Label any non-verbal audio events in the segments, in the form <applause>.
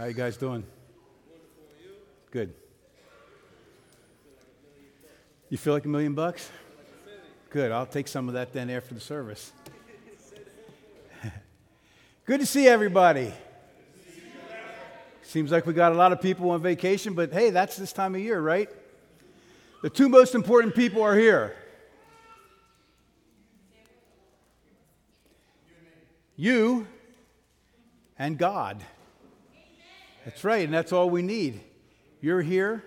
How you guys doing? Good. You feel like a million bucks? Good. I'll take some of that then after the service. <laughs> Good to see everybody. Seems like we got a lot of people on vacation, but hey, that's this time of year, right? The two most important people are here. You and God. That's right, and that's all we need. You're here,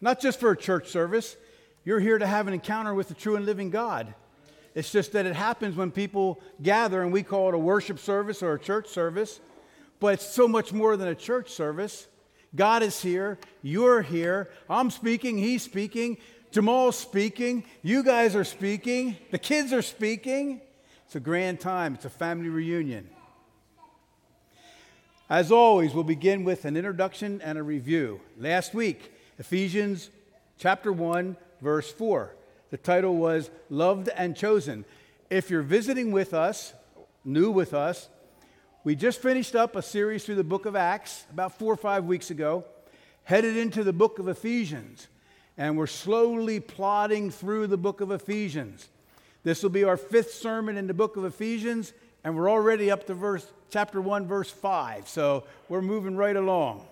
not just for a church service, you're here to have an encounter with the true and living God. It's just that it happens when people gather and we call it a worship service or a church service, but it's so much more than a church service. God is here, you're here, I'm speaking, he's speaking, Jamal's speaking, you guys are speaking, the kids are speaking. It's a grand time, it's a family reunion. As always, we'll begin with an introduction and a review. Last week, Ephesians chapter 1, verse 4. The title was Loved and Chosen. If you're visiting with us, new with us, we just finished up a series through the book of Acts about four or five weeks ago, headed into the book of Ephesians, and we're slowly plodding through the book of Ephesians. This will be our fifth sermon in the book of Ephesians, and we're already up to verse chapter 1 verse 5. So we're moving right along.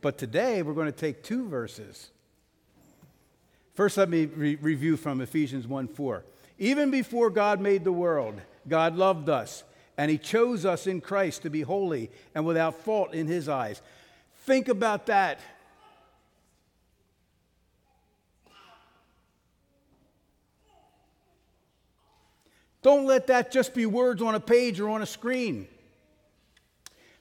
But today we're going to take two verses. First let me re- review from Ephesians 1 4. Even before God made the world, God loved us, and he chose us in Christ to be holy and without fault in his eyes. Think about that. Don't let that just be words on a page or on a screen.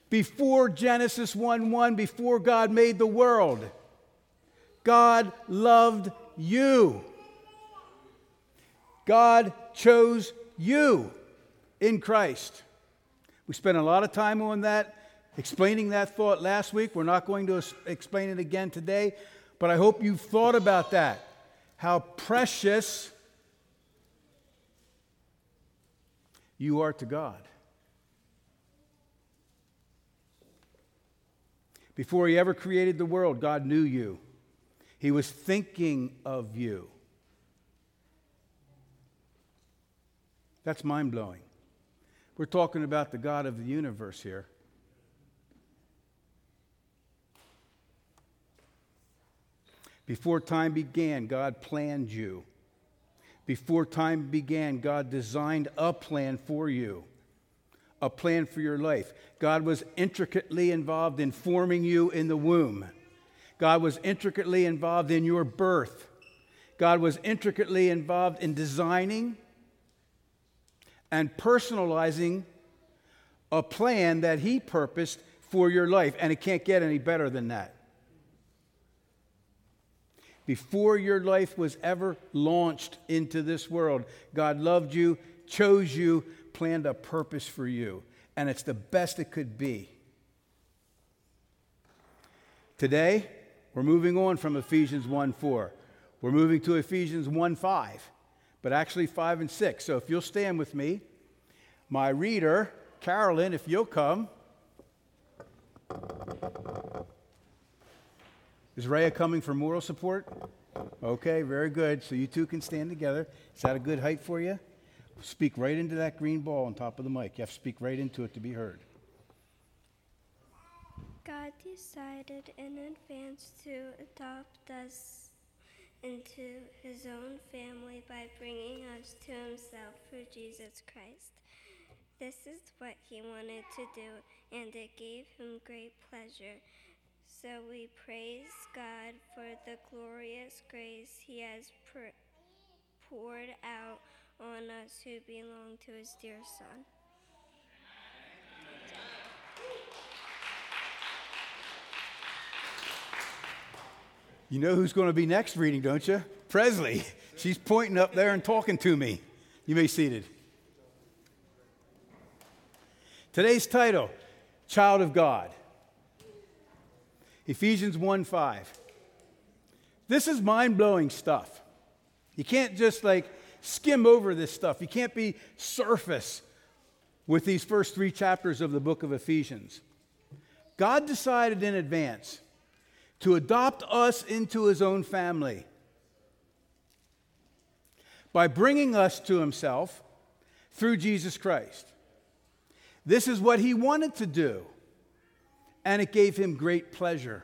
Before Genesis 1 1, before God made the world, God loved you. God chose you in Christ. We spent a lot of time on that, explaining that thought last week. We're not going to explain it again today, but I hope you've thought about that. How precious you are to God. Before He ever created the world, God knew you, He was thinking of you. That's mind blowing. We're talking about the God of the universe here. Before time began, God planned you. Before time began, God designed a plan for you, a plan for your life. God was intricately involved in forming you in the womb. God was intricately involved in your birth. God was intricately involved in designing and personalizing a plan that He purposed for your life. And it can't get any better than that before your life was ever launched into this world, God loved you, chose you, planned a purpose for you. And it's the best it could be. Today, we're moving on from Ephesians 1 4. We're moving to Ephesians 1 5, but actually 5 and 6. So if you'll stand with me, my reader, Carolyn, if you'll come. Is Rhea coming for moral support? Okay, very good. So you two can stand together. Is that a good height for you? Speak right into that green ball on top of the mic. You have to speak right into it to be heard. God decided in advance to adopt us into his own family by bringing us to himself through Jesus Christ. This is what he wanted to do, and it gave him great pleasure. So we praise God for the glorious grace He has pr- poured out on us who belong to His dear Son. You know who's going to be next reading, don't you? Presley. She's pointing up there and talking to me. You may be seated. Today's title Child of God. Ephesians 1 5. This is mind blowing stuff. You can't just like skim over this stuff. You can't be surface with these first three chapters of the book of Ephesians. God decided in advance to adopt us into his own family by bringing us to himself through Jesus Christ. This is what he wanted to do, and it gave him great pleasure.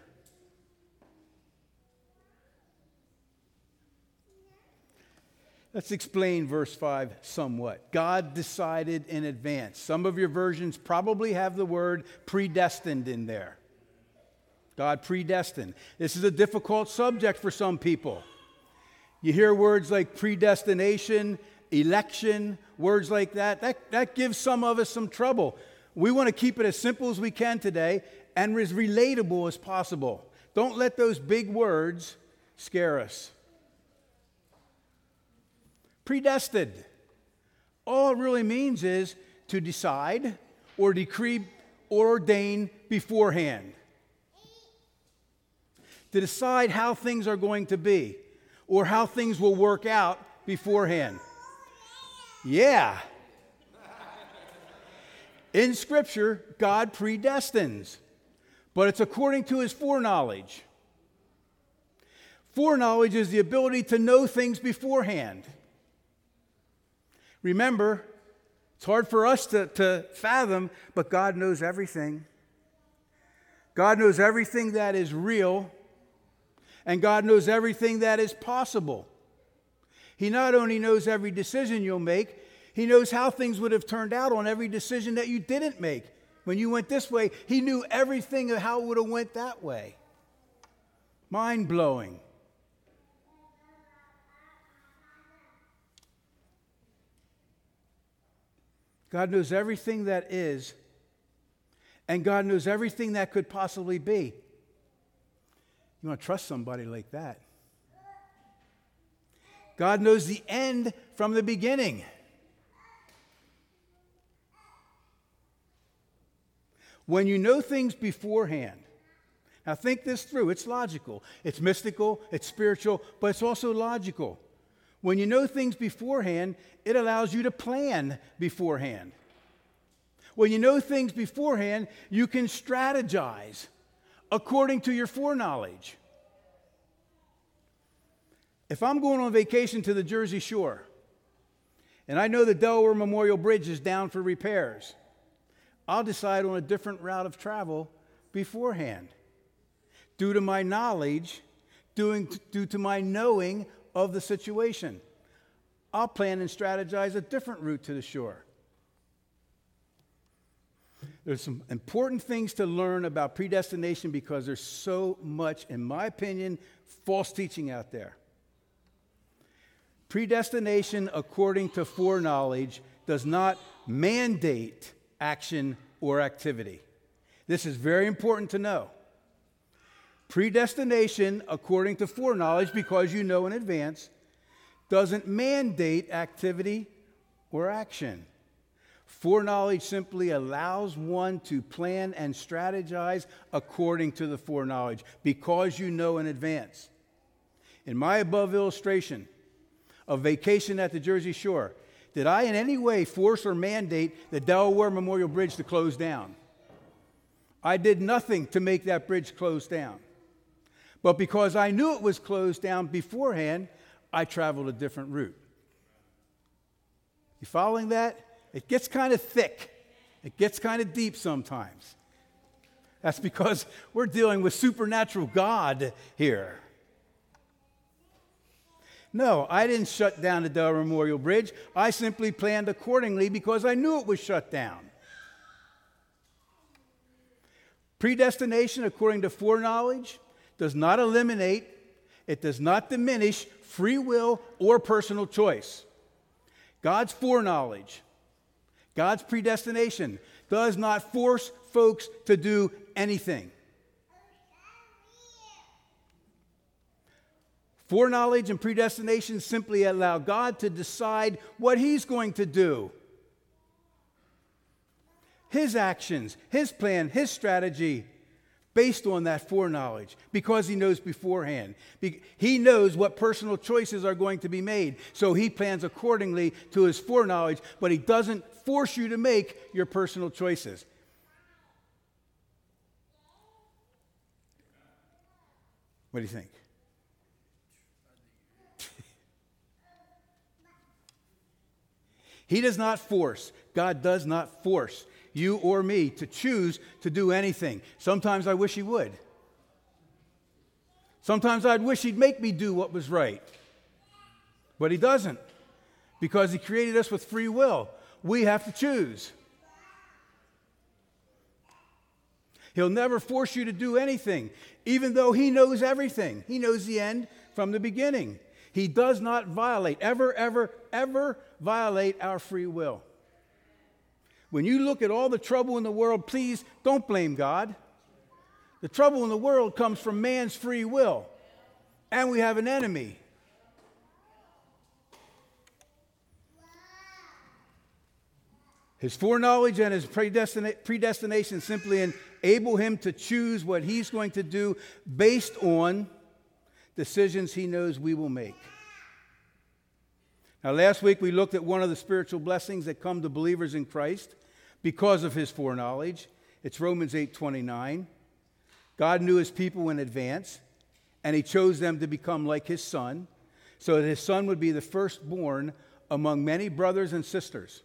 Let's explain verse 5 somewhat. God decided in advance. Some of your versions probably have the word predestined in there. God predestined. This is a difficult subject for some people. You hear words like predestination, election, words like that. That, that gives some of us some trouble. We want to keep it as simple as we can today and as relatable as possible. Don't let those big words scare us. Predestined. All it really means is to decide or decree or ordain beforehand. To decide how things are going to be or how things will work out beforehand. Yeah. In Scripture, God predestines, but it's according to his foreknowledge. Foreknowledge is the ability to know things beforehand. Remember, it's hard for us to, to fathom, but God knows everything. God knows everything that is real, and God knows everything that is possible. He not only knows every decision you'll make, He knows how things would have turned out on every decision that you didn't make. When you went this way, He knew everything of how it would have went that way. Mind blowing. God knows everything that is, and God knows everything that could possibly be. You want to trust somebody like that? God knows the end from the beginning. When you know things beforehand, now think this through. It's logical, it's mystical, it's spiritual, but it's also logical. When you know things beforehand, it allows you to plan beforehand. When you know things beforehand, you can strategize according to your foreknowledge. If I'm going on vacation to the Jersey Shore and I know the Delaware Memorial Bridge is down for repairs, I'll decide on a different route of travel beforehand due to my knowledge, due to my knowing of the situation. I'll plan and strategize a different route to the shore. There's some important things to learn about predestination because there's so much, in my opinion, false teaching out there. Predestination, according to foreknowledge, does not mandate action or activity. This is very important to know. Predestination, according to foreknowledge, because you know in advance, doesn't mandate activity or action. Foreknowledge simply allows one to plan and strategize according to the foreknowledge because you know in advance. In my above illustration of vacation at the Jersey Shore, did I in any way force or mandate the Delaware Memorial Bridge to close down? I did nothing to make that bridge close down. But because I knew it was closed down beforehand, I traveled a different route. You following that? It gets kind of thick, it gets kind of deep sometimes. That's because we're dealing with supernatural God here. No, I didn't shut down the Delaware Memorial Bridge. I simply planned accordingly because I knew it was shut down. Predestination, according to foreknowledge, does not eliminate, it does not diminish free will or personal choice. God's foreknowledge, God's predestination does not force folks to do anything. Foreknowledge and predestination simply allow God to decide what He's going to do. His actions, His plan, His strategy based on that foreknowledge because he knows beforehand. He knows what personal choices are going to be made, so he plans accordingly to his foreknowledge, but he doesn't force you to make your personal choices. What do you think? He does not force, God does not force you or me to choose to do anything. Sometimes I wish He would. Sometimes I'd wish He'd make me do what was right. But He doesn't because He created us with free will. We have to choose. He'll never force you to do anything, even though He knows everything. He knows the end from the beginning. He does not violate, ever, ever, ever violate our free will. When you look at all the trouble in the world, please don't blame God. The trouble in the world comes from man's free will, and we have an enemy. His foreknowledge and his predestina- predestination simply enable him to choose what he's going to do based on decisions he knows we will make. Now, last week we looked at one of the spiritual blessings that come to believers in Christ because of his foreknowledge. It's Romans 8 29. God knew his people in advance, and he chose them to become like his son, so that his son would be the firstborn among many brothers and sisters.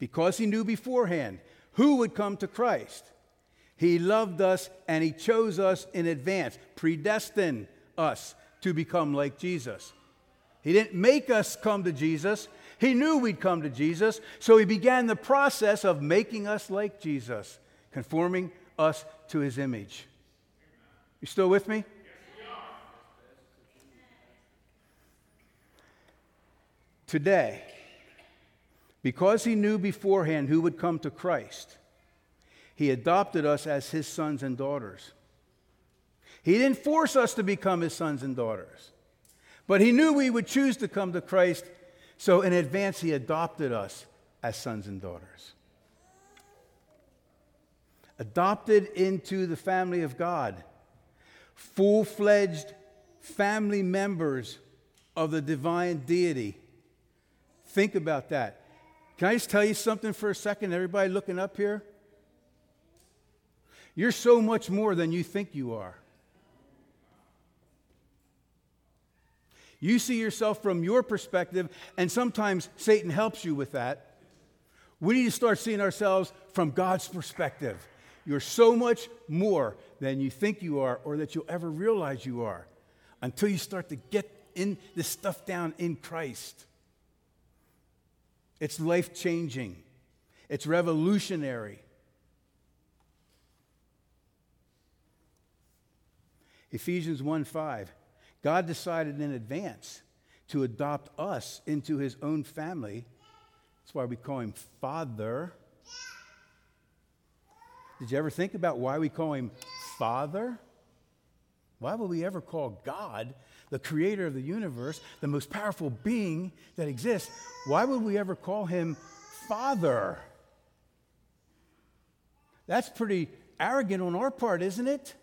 Because he knew beforehand who would come to Christ, he loved us and he chose us in advance, predestined us to become like Jesus. He didn't make us come to Jesus. He knew we'd come to Jesus, so he began the process of making us like Jesus, conforming us to his image. You still with me? Today, because he knew beforehand who would come to Christ, he adopted us as his sons and daughters. He didn't force us to become his sons and daughters, but he knew we would choose to come to Christ, so in advance he adopted us as sons and daughters. Adopted into the family of God, full fledged family members of the divine deity. Think about that. Can I just tell you something for a second? Everybody looking up here? You're so much more than you think you are. You see yourself from your perspective, and sometimes Satan helps you with that. We need to start seeing ourselves from God's perspective. You're so much more than you think you are or that you'll ever realize you are until you start to get in this stuff down in Christ. It's life changing, it's revolutionary. Ephesians 1 5. God decided in advance to adopt us into his own family. That's why we call him Father. Did you ever think about why we call him Father? Why would we ever call God, the creator of the universe, the most powerful being that exists, why would we ever call him Father? That's pretty arrogant on our part, isn't it?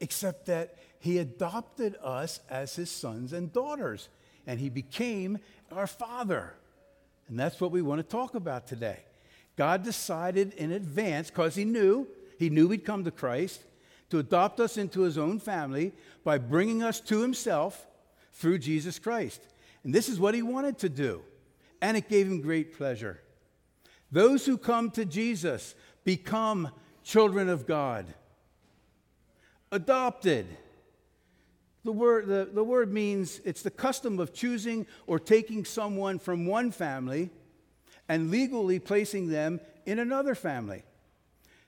Except that he adopted us as his sons and daughters, and he became our father. And that's what we want to talk about today. God decided in advance, because he knew, he knew we'd come to Christ, to adopt us into his own family by bringing us to himself through Jesus Christ. And this is what he wanted to do, and it gave him great pleasure. Those who come to Jesus become children of God, adopted the word, the, the word means it's the custom of choosing or taking someone from one family and legally placing them in another family.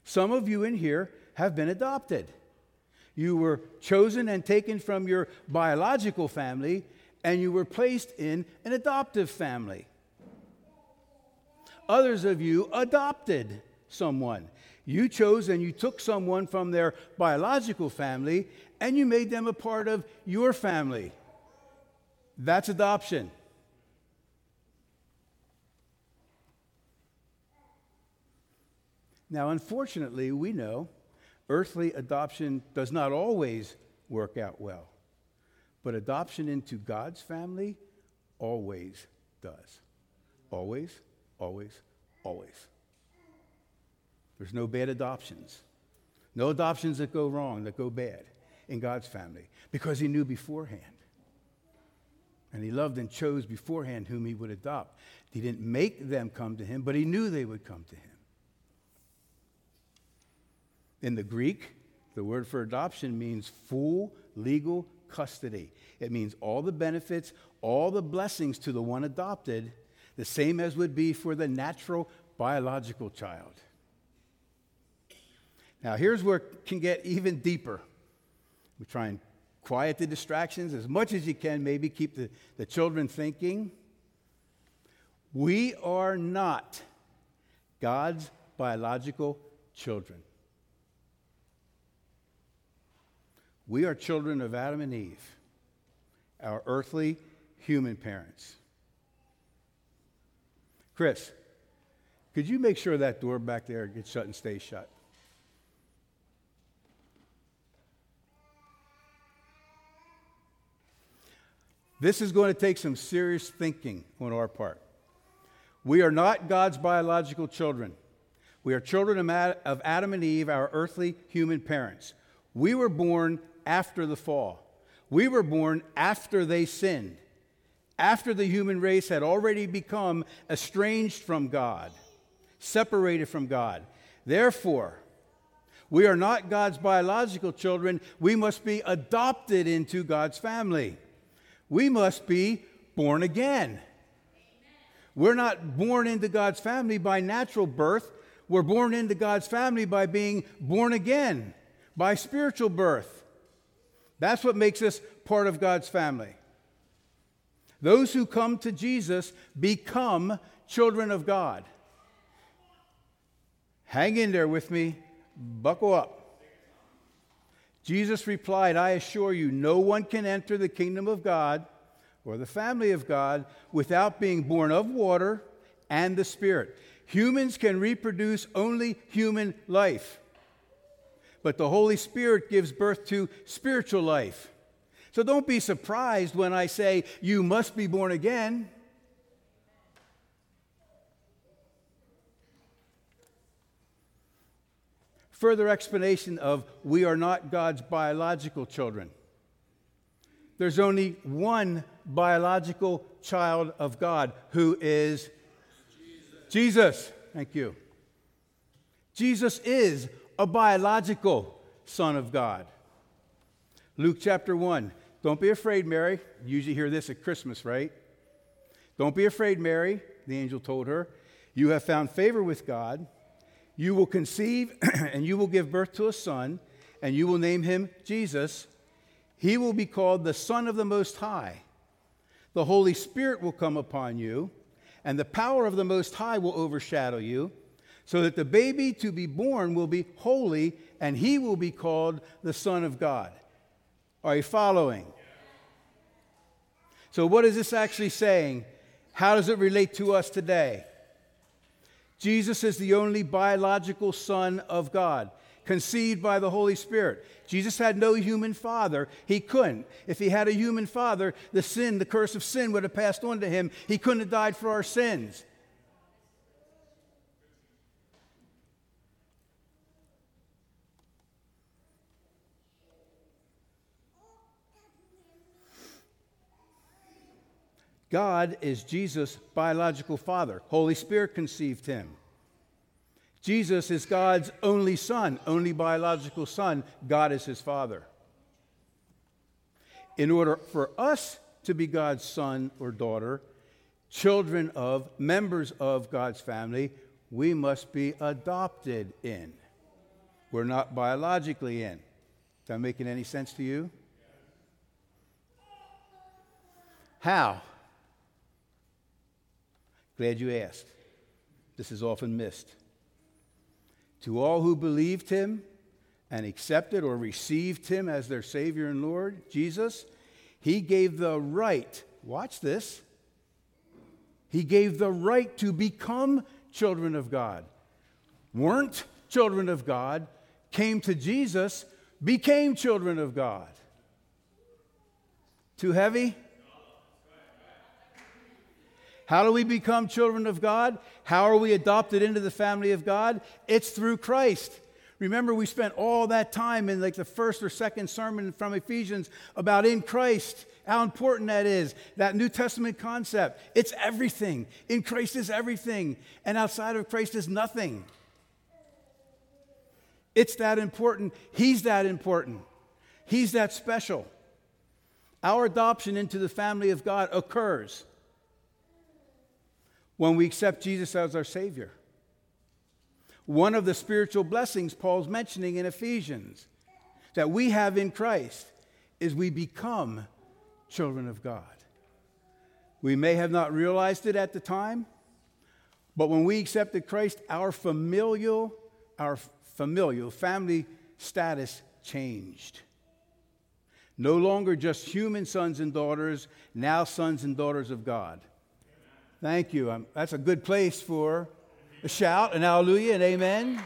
Some of you in here have been adopted. You were chosen and taken from your biological family, and you were placed in an adoptive family. Others of you adopted someone. You chose and you took someone from their biological family and you made them a part of your family. That's adoption. Now, unfortunately, we know earthly adoption does not always work out well, but adoption into God's family always does. Always, always, always. There's no bad adoptions, no adoptions that go wrong, that go bad. In God's family because he knew beforehand. And he loved and chose beforehand whom he would adopt. He didn't make them come to him, but he knew they would come to him. In the Greek, the word for adoption means full legal custody. It means all the benefits, all the blessings to the one adopted, the same as would be for the natural biological child. Now, here's where it can get even deeper. We try and quiet the distractions as much as you can, maybe keep the, the children thinking. We are not God's biological children. We are children of Adam and Eve, our earthly human parents. Chris, could you make sure that door back there gets shut and stays shut? This is going to take some serious thinking on our part. We are not God's biological children. We are children of Adam and Eve, our earthly human parents. We were born after the fall. We were born after they sinned, after the human race had already become estranged from God, separated from God. Therefore, we are not God's biological children. We must be adopted into God's family we must be born again. We're not born into God's family by natural birth. We're born into God's family by being born again, by spiritual birth. That's what makes us part of God's family. Those who come to Jesus become children of God. Hang in there with me, buckle up. Jesus replied, I assure you, no one can enter the kingdom of God or the family of God without being born of water and the Spirit. Humans can reproduce only human life, but the Holy Spirit gives birth to spiritual life. So don't be surprised when I say you must be born again. Further explanation of we are not God's biological children. There's only one biological child of God who is Jesus. Jesus. Thank you. Jesus is a biological son of God. Luke chapter 1. Don't be afraid, Mary. You usually hear this at Christmas, right? Don't be afraid, Mary, the angel told her. You have found favor with God. You will conceive <clears throat> and you will give birth to a son, and you will name him Jesus. He will be called the Son of the Most High. The Holy Spirit will come upon you, and the power of the Most High will overshadow you, so that the baby to be born will be holy, and he will be called the Son of God. Are you following? So, what is this actually saying? How does it relate to us today? Jesus is the only biological Son of God conceived by the Holy Spirit. Jesus had no human father. He couldn't. If he had a human father, the sin, the curse of sin would have passed on to him. He couldn't have died for our sins. God is Jesus' biological father. Holy Spirit conceived him. Jesus is God's only son, only biological son. God is his father. In order for us to be God's son or daughter, children of, members of God's family, we must be adopted in. We're not biologically in. Is that making any sense to you? How? Glad you asked. This is often missed. To all who believed him and accepted or received him as their Savior and Lord, Jesus, he gave the right, watch this, he gave the right to become children of God. Weren't children of God, came to Jesus, became children of God. Too heavy? How do we become children of God? How are we adopted into the family of God? It's through Christ. Remember, we spent all that time in like the first or second sermon from Ephesians about in Christ, how important that is. That New Testament concept. It's everything. In Christ is everything, and outside of Christ is nothing. It's that important. He's that important. He's that special. Our adoption into the family of God occurs when we accept Jesus as our Savior. One of the spiritual blessings Paul's mentioning in Ephesians that we have in Christ is we become children of God. We may have not realized it at the time, but when we accepted Christ, our familial, our familial family status changed. No longer just human sons and daughters, now sons and daughters of God. Thank you. Um, that's a good place for a shout, an hallelujah, and amen.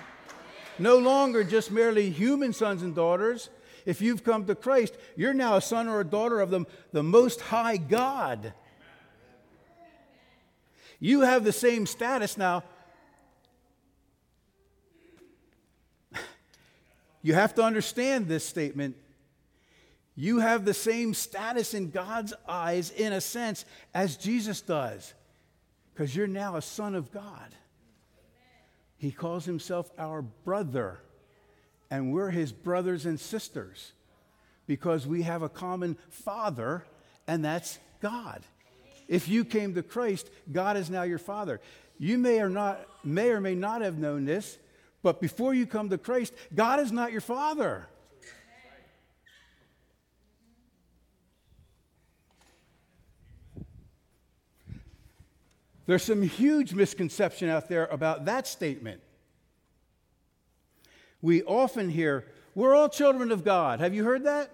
No longer just merely human sons and daughters. If you've come to Christ, you're now a son or a daughter of the, the Most High God. You have the same status now. You have to understand this statement. You have the same status in God's eyes, in a sense, as Jesus does, because you're now a son of God. He calls himself our brother, and we're his brothers and sisters because we have a common father, and that's God. If you came to Christ, God is now your father. You may or not may or may not have known this, but before you come to Christ, God is not your father. There's some huge misconception out there about that statement. We often hear, we're all children of God. Have you heard that?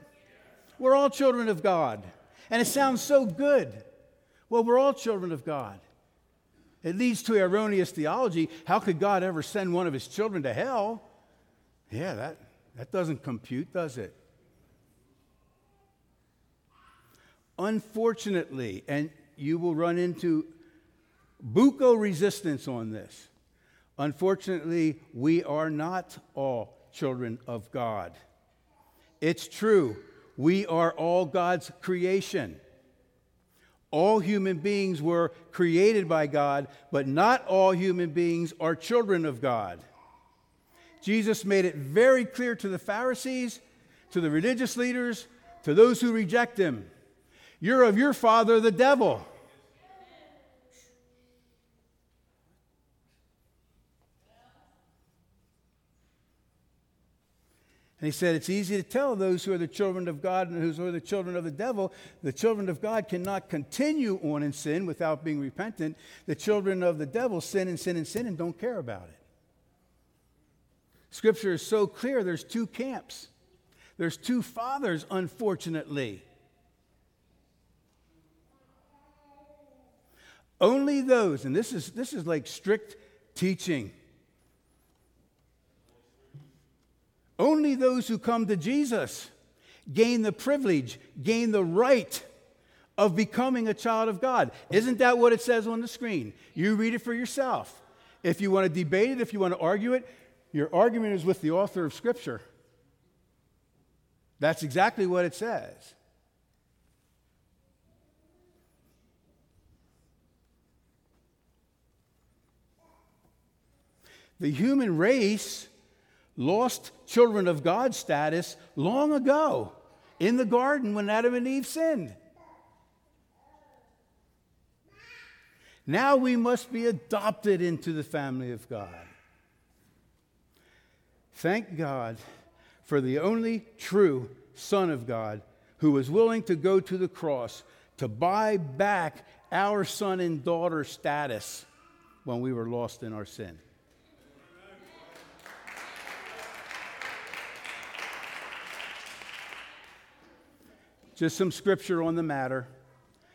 We're all children of God. And it sounds so good. Well, we're all children of God. It leads to erroneous theology. How could God ever send one of his children to hell? Yeah, that, that doesn't compute, does it? Unfortunately, and you will run into buco resistance on this. Unfortunately, we are not all children of God. It's true, we are all God's creation. All human beings were created by God, but not all human beings are children of God. Jesus made it very clear to the Pharisees, to the religious leaders, to those who reject him you're of your father, the devil. And he said, It's easy to tell those who are the children of God and those who are the children of the devil. The children of God cannot continue on in sin without being repentant. The children of the devil sin and sin and sin and don't care about it. Scripture is so clear there's two camps, there's two fathers, unfortunately. Only those, and this is, this is like strict teaching Only those who come to Jesus gain the privilege, gain the right of becoming a child of God. Isn't that what it says on the screen? You read it for yourself. If you want to debate it, if you want to argue it, your argument is with the author of Scripture. That's exactly what it says. The human race lost children of God status long ago in the garden when Adam and Eve sinned. Now we must be adopted into the family of God. Thank God for the only true Son of God who was willing to go to the cross to buy back our son and daughter status when we were lost in our sin. Just some scripture on the matter.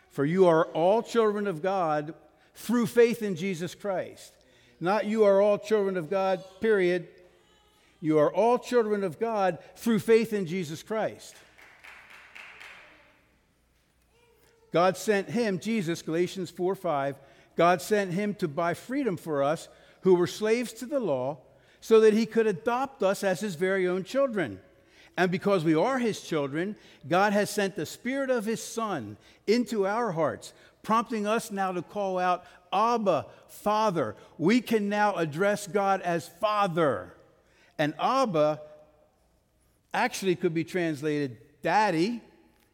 For you are all children of God through faith in Jesus Christ. Not you are all children of God, period. You are all children of God through faith in Jesus Christ. God sent him, Jesus, Galatians 4 5, God sent him to buy freedom for us who were slaves to the law so that he could adopt us as his very own children. And because we are his children, God has sent the Spirit of his Son into our hearts, prompting us now to call out, Abba, Father. We can now address God as Father. And Abba actually could be translated daddy.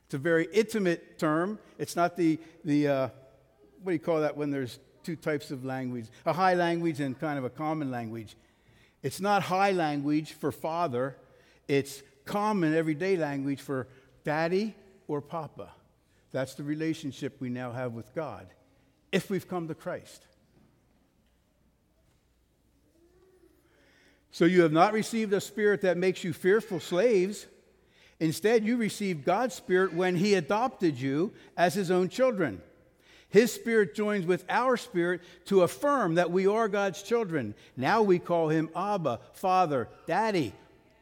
It's a very intimate term. It's not the, the uh, what do you call that when there's two types of language? A high language and kind of a common language. It's not high language for father, it's common everyday language for daddy or papa. That's the relationship we now have with God if we've come to Christ. So you have not received a spirit that makes you fearful slaves. Instead, you received God's spirit when he adopted you as his own children. His spirit joins with our spirit to affirm that we are God's children. Now we call him Abba, Father, Daddy,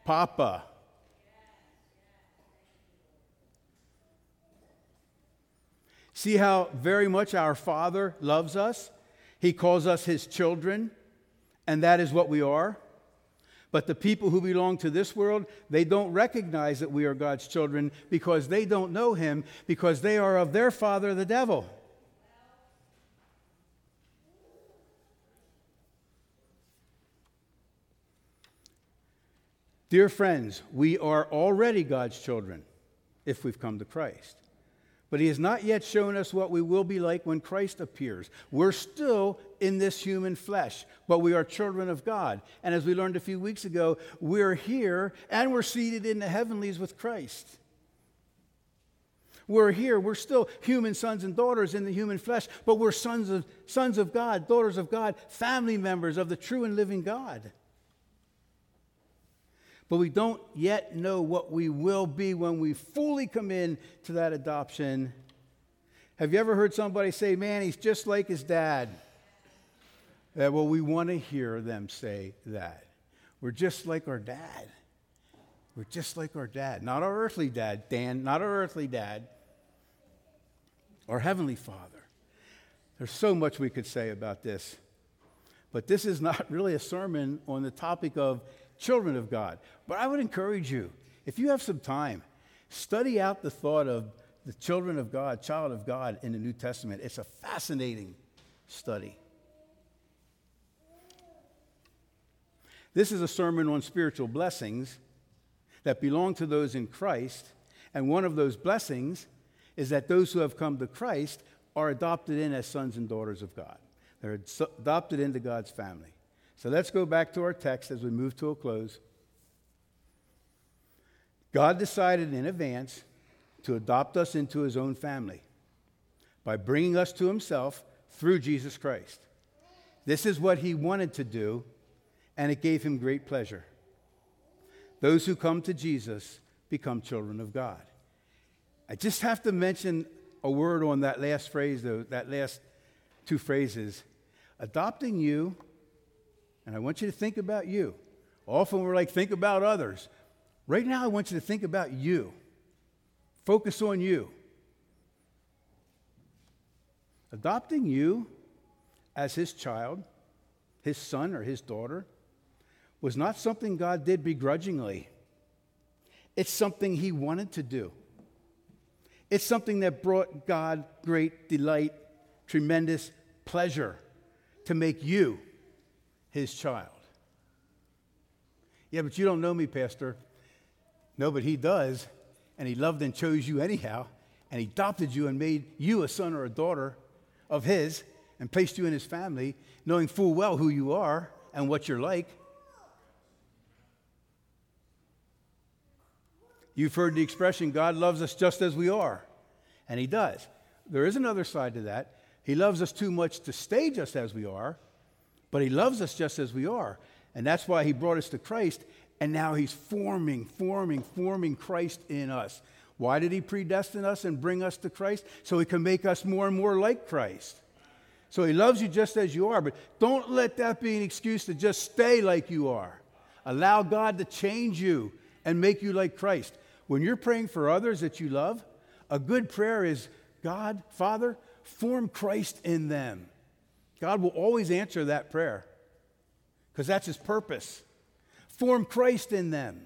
Papa. See how very much our Father loves us? He calls us His children, and that is what we are. But the people who belong to this world, they don't recognize that we are God's children because they don't know Him, because they are of their father, the devil. Dear friends, we are already God's children if we've come to Christ but he has not yet shown us what we will be like when Christ appears. We're still in this human flesh, but we are children of God. And as we learned a few weeks ago, we're here and we're seated in the heavenlies with Christ. We're here, we're still human sons and daughters in the human flesh, but we're sons of, sons of God, daughters of God, family members of the true and living God but we don't yet know what we will be when we fully come in to that adoption. Have you ever heard somebody say, Man, he's just like his dad? Uh, well, we want to hear them say that. We're just like our dad. We're just like our dad. Not our earthly dad, Dan, not our earthly dad, our heavenly father. There's so much we could say about this. But this is not <laughs> really a sermon on the topic of children of God. But I would encourage you, if you have some time, study out the thought of the children of God, child of God in the New Testament. It's a fascinating study. This is a sermon on spiritual blessings that belong to those in Christ. And one of those blessings is that those who have come to Christ are adopted in as sons and daughters of God. They're adopted into God's family. So let's go back to our text as we move to a close. God decided in advance to adopt us into his own family by bringing us to himself through Jesus Christ. This is what he wanted to do, and it gave him great pleasure. Those who come to Jesus become children of God. I just have to mention a word on that last phrase, though, that last two phrases. Adopting you and I want you to think about you. Often we're like, think about others. Right now, I want you to think about you. Focus on you. Adopting you as his child, his son or his daughter, was not something God did begrudgingly. It's something he wanted to do. It's something that brought God great delight, tremendous pleasure to make you his child. Yeah, but you don't know me, Pastor. No, but he does. And he loved and chose you anyhow. And he adopted you and made you a son or a daughter of his and placed you in his family, knowing full well who you are and what you're like. You've heard the expression, God loves us just as we are. And he does. There is another side to that. He loves us too much to stay just as we are, but he loves us just as we are. And that's why he brought us to Christ. And now he's forming, forming, forming Christ in us. Why did he predestine us and bring us to Christ? So he can make us more and more like Christ. So he loves you just as you are. But don't let that be an excuse to just stay like you are. Allow God to change you and make you like Christ. When you're praying for others that you love, a good prayer is God, Father, form Christ in them. God will always answer that prayer because that's his purpose. form Christ in them.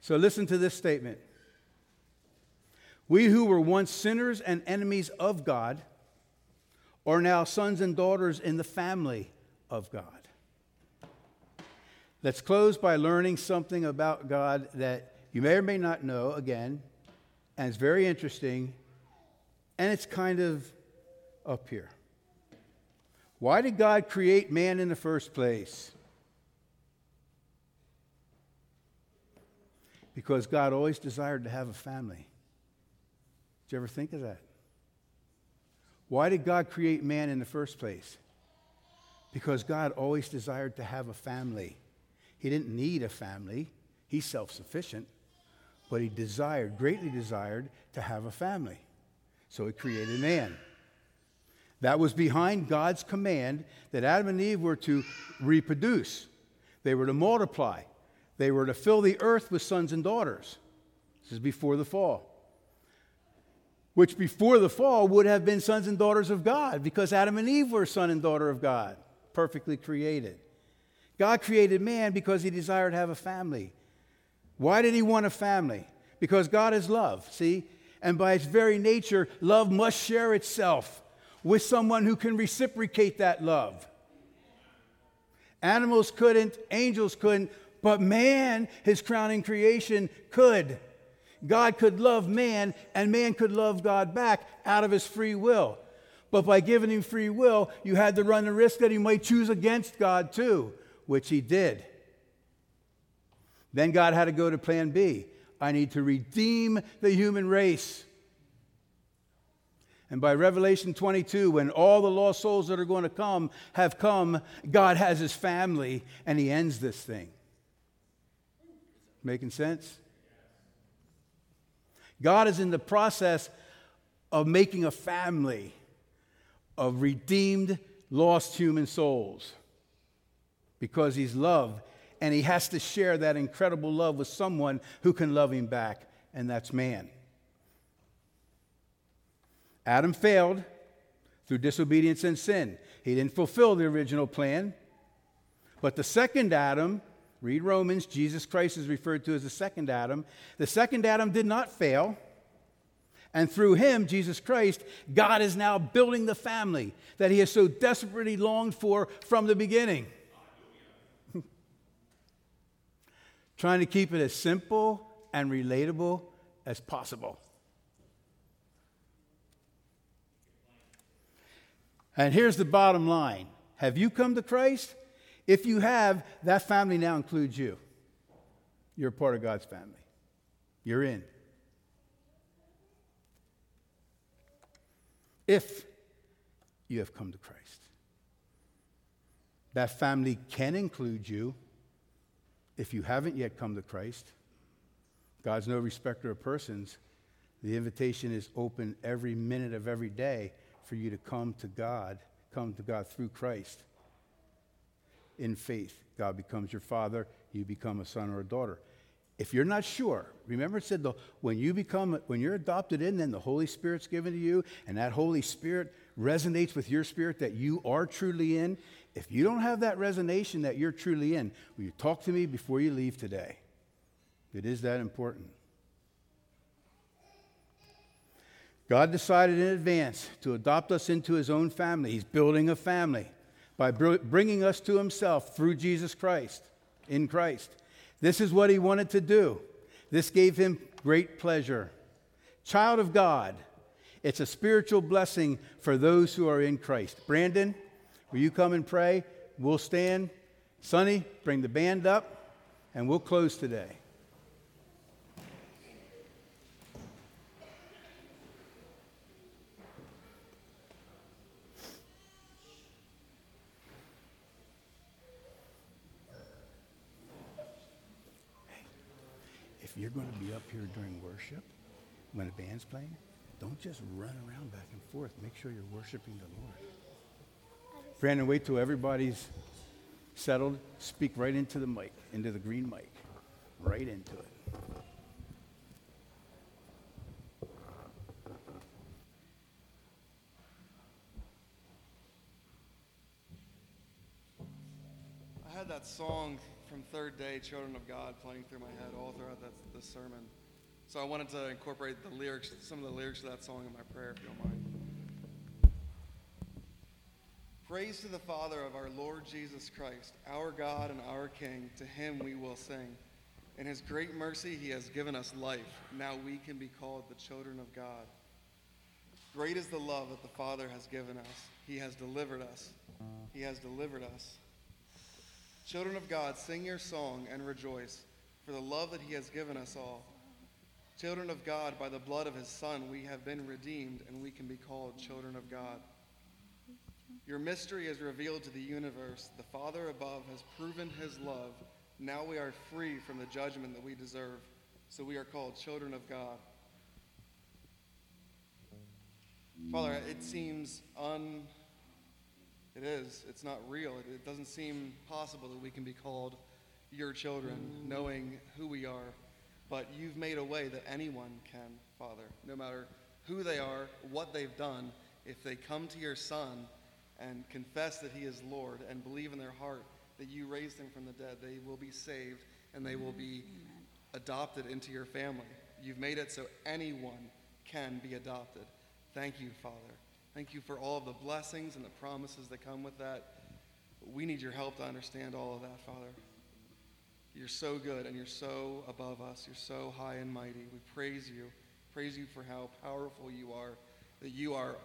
So listen to this statement. We who were once sinners and enemies of God are now sons and daughters in the family of God. Let's close by learning something about God that you may or may not know again, and it's very interesting, and it's kind of up here. Why did God create man in the first place? Because God always desired to have a family. Did you ever think of that? Why did God create man in the first place? Because God always desired to have a family. He didn't need a family, He's self sufficient, but He desired, greatly desired, to have a family. So He created man. That was behind God's command that Adam and Eve were to reproduce, they were to multiply, they were to fill the earth with sons and daughters. This is before the fall. Which before the fall would have been sons and daughters of God because Adam and Eve were son and daughter of God, perfectly created. God created man because he desired to have a family. Why did he want a family? Because God is love, see? And by its very nature, love must share itself with someone who can reciprocate that love. Animals couldn't, angels couldn't, but man, his crowning creation, could. God could love man, and man could love God back out of his free will. But by giving him free will, you had to run the risk that he might choose against God too, which he did. Then God had to go to plan B I need to redeem the human race. And by Revelation 22, when all the lost souls that are going to come have come, God has his family and he ends this thing. Making sense? God is in the process of making a family of redeemed, lost human souls because He's love, and He has to share that incredible love with someone who can love Him back, and that's man. Adam failed through disobedience and sin. He didn't fulfill the original plan. But the second Adam Read Romans. Jesus Christ is referred to as the second Adam. The second Adam did not fail. And through him, Jesus Christ, God is now building the family that he has so desperately longed for from the beginning. Trying to keep it as simple and relatable as possible. And here's the bottom line Have you come to Christ? If you have, that family now includes you. You're part of God's family. You're in. If you have come to Christ, that family can include you. If you haven't yet come to Christ, God's no respecter of persons. The invitation is open every minute of every day for you to come to God, come to God through Christ in faith. God becomes your father, you become a son or a daughter. If you're not sure, remember it said the, when you become when you're adopted in, then the Holy Spirit's given to you, and that Holy Spirit resonates with your spirit that you are truly in. If you don't have that resonation that you're truly in, will you talk to me before you leave today? It is that important. God decided in advance to adopt us into his own family. He's building a family by bringing us to himself through Jesus Christ, in Christ. This is what he wanted to do. This gave him great pleasure. Child of God, it's a spiritual blessing for those who are in Christ. Brandon, will you come and pray? We'll stand. Sonny, bring the band up, and we'll close today. If you're going to be up here during worship, when the band's playing, don't just run around back and forth. Make sure you're worshiping the Lord. Brandon, wait till everybody's settled. Speak right into the mic, into the green mic, right into it. I had that song from Third Day, Children of God, playing through my head all throughout that, the sermon. So I wanted to incorporate the lyrics, some of the lyrics of that song in my prayer, if you don't mind. Praise to the Father of our Lord Jesus Christ, our God and our King. To him we will sing. In his great mercy, he has given us life. Now we can be called the children of God. Great is the love that the Father has given us. He has delivered us. He has delivered us. Children of God, sing your song and rejoice for the love that he has given us all. Children of God, by the blood of his Son, we have been redeemed and we can be called children of God. Your mystery is revealed to the universe. The Father above has proven his love. Now we are free from the judgment that we deserve, so we are called children of God. Father, it seems un. It is. It's not real. It, doesn't seem possible that we can be called your children, knowing who we are. But you've made a way that anyone can, Father, no matter who they are, what they've done. If they come to your Son and confess that He is Lord and believe in their heart that you raised Him from the dead, they will be saved and they will be adopted into your family. You've made it so anyone can be adopted. Thank you, Father. Thank you for all of the blessings and the promises that come with that. We need your help to understand all of that, Father. You're so good and you're so above us. You're so high and mighty. We praise you. Praise you for how powerful you are, that you are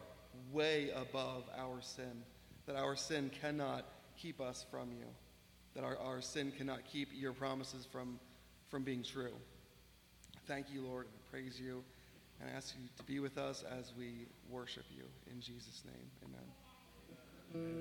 way above our sin, that our sin cannot keep us from you, that our, our sin cannot keep your promises from, from being true. Thank you, Lord. Praise you and I ask you to be with us as we worship you. In Jesus' name, amen.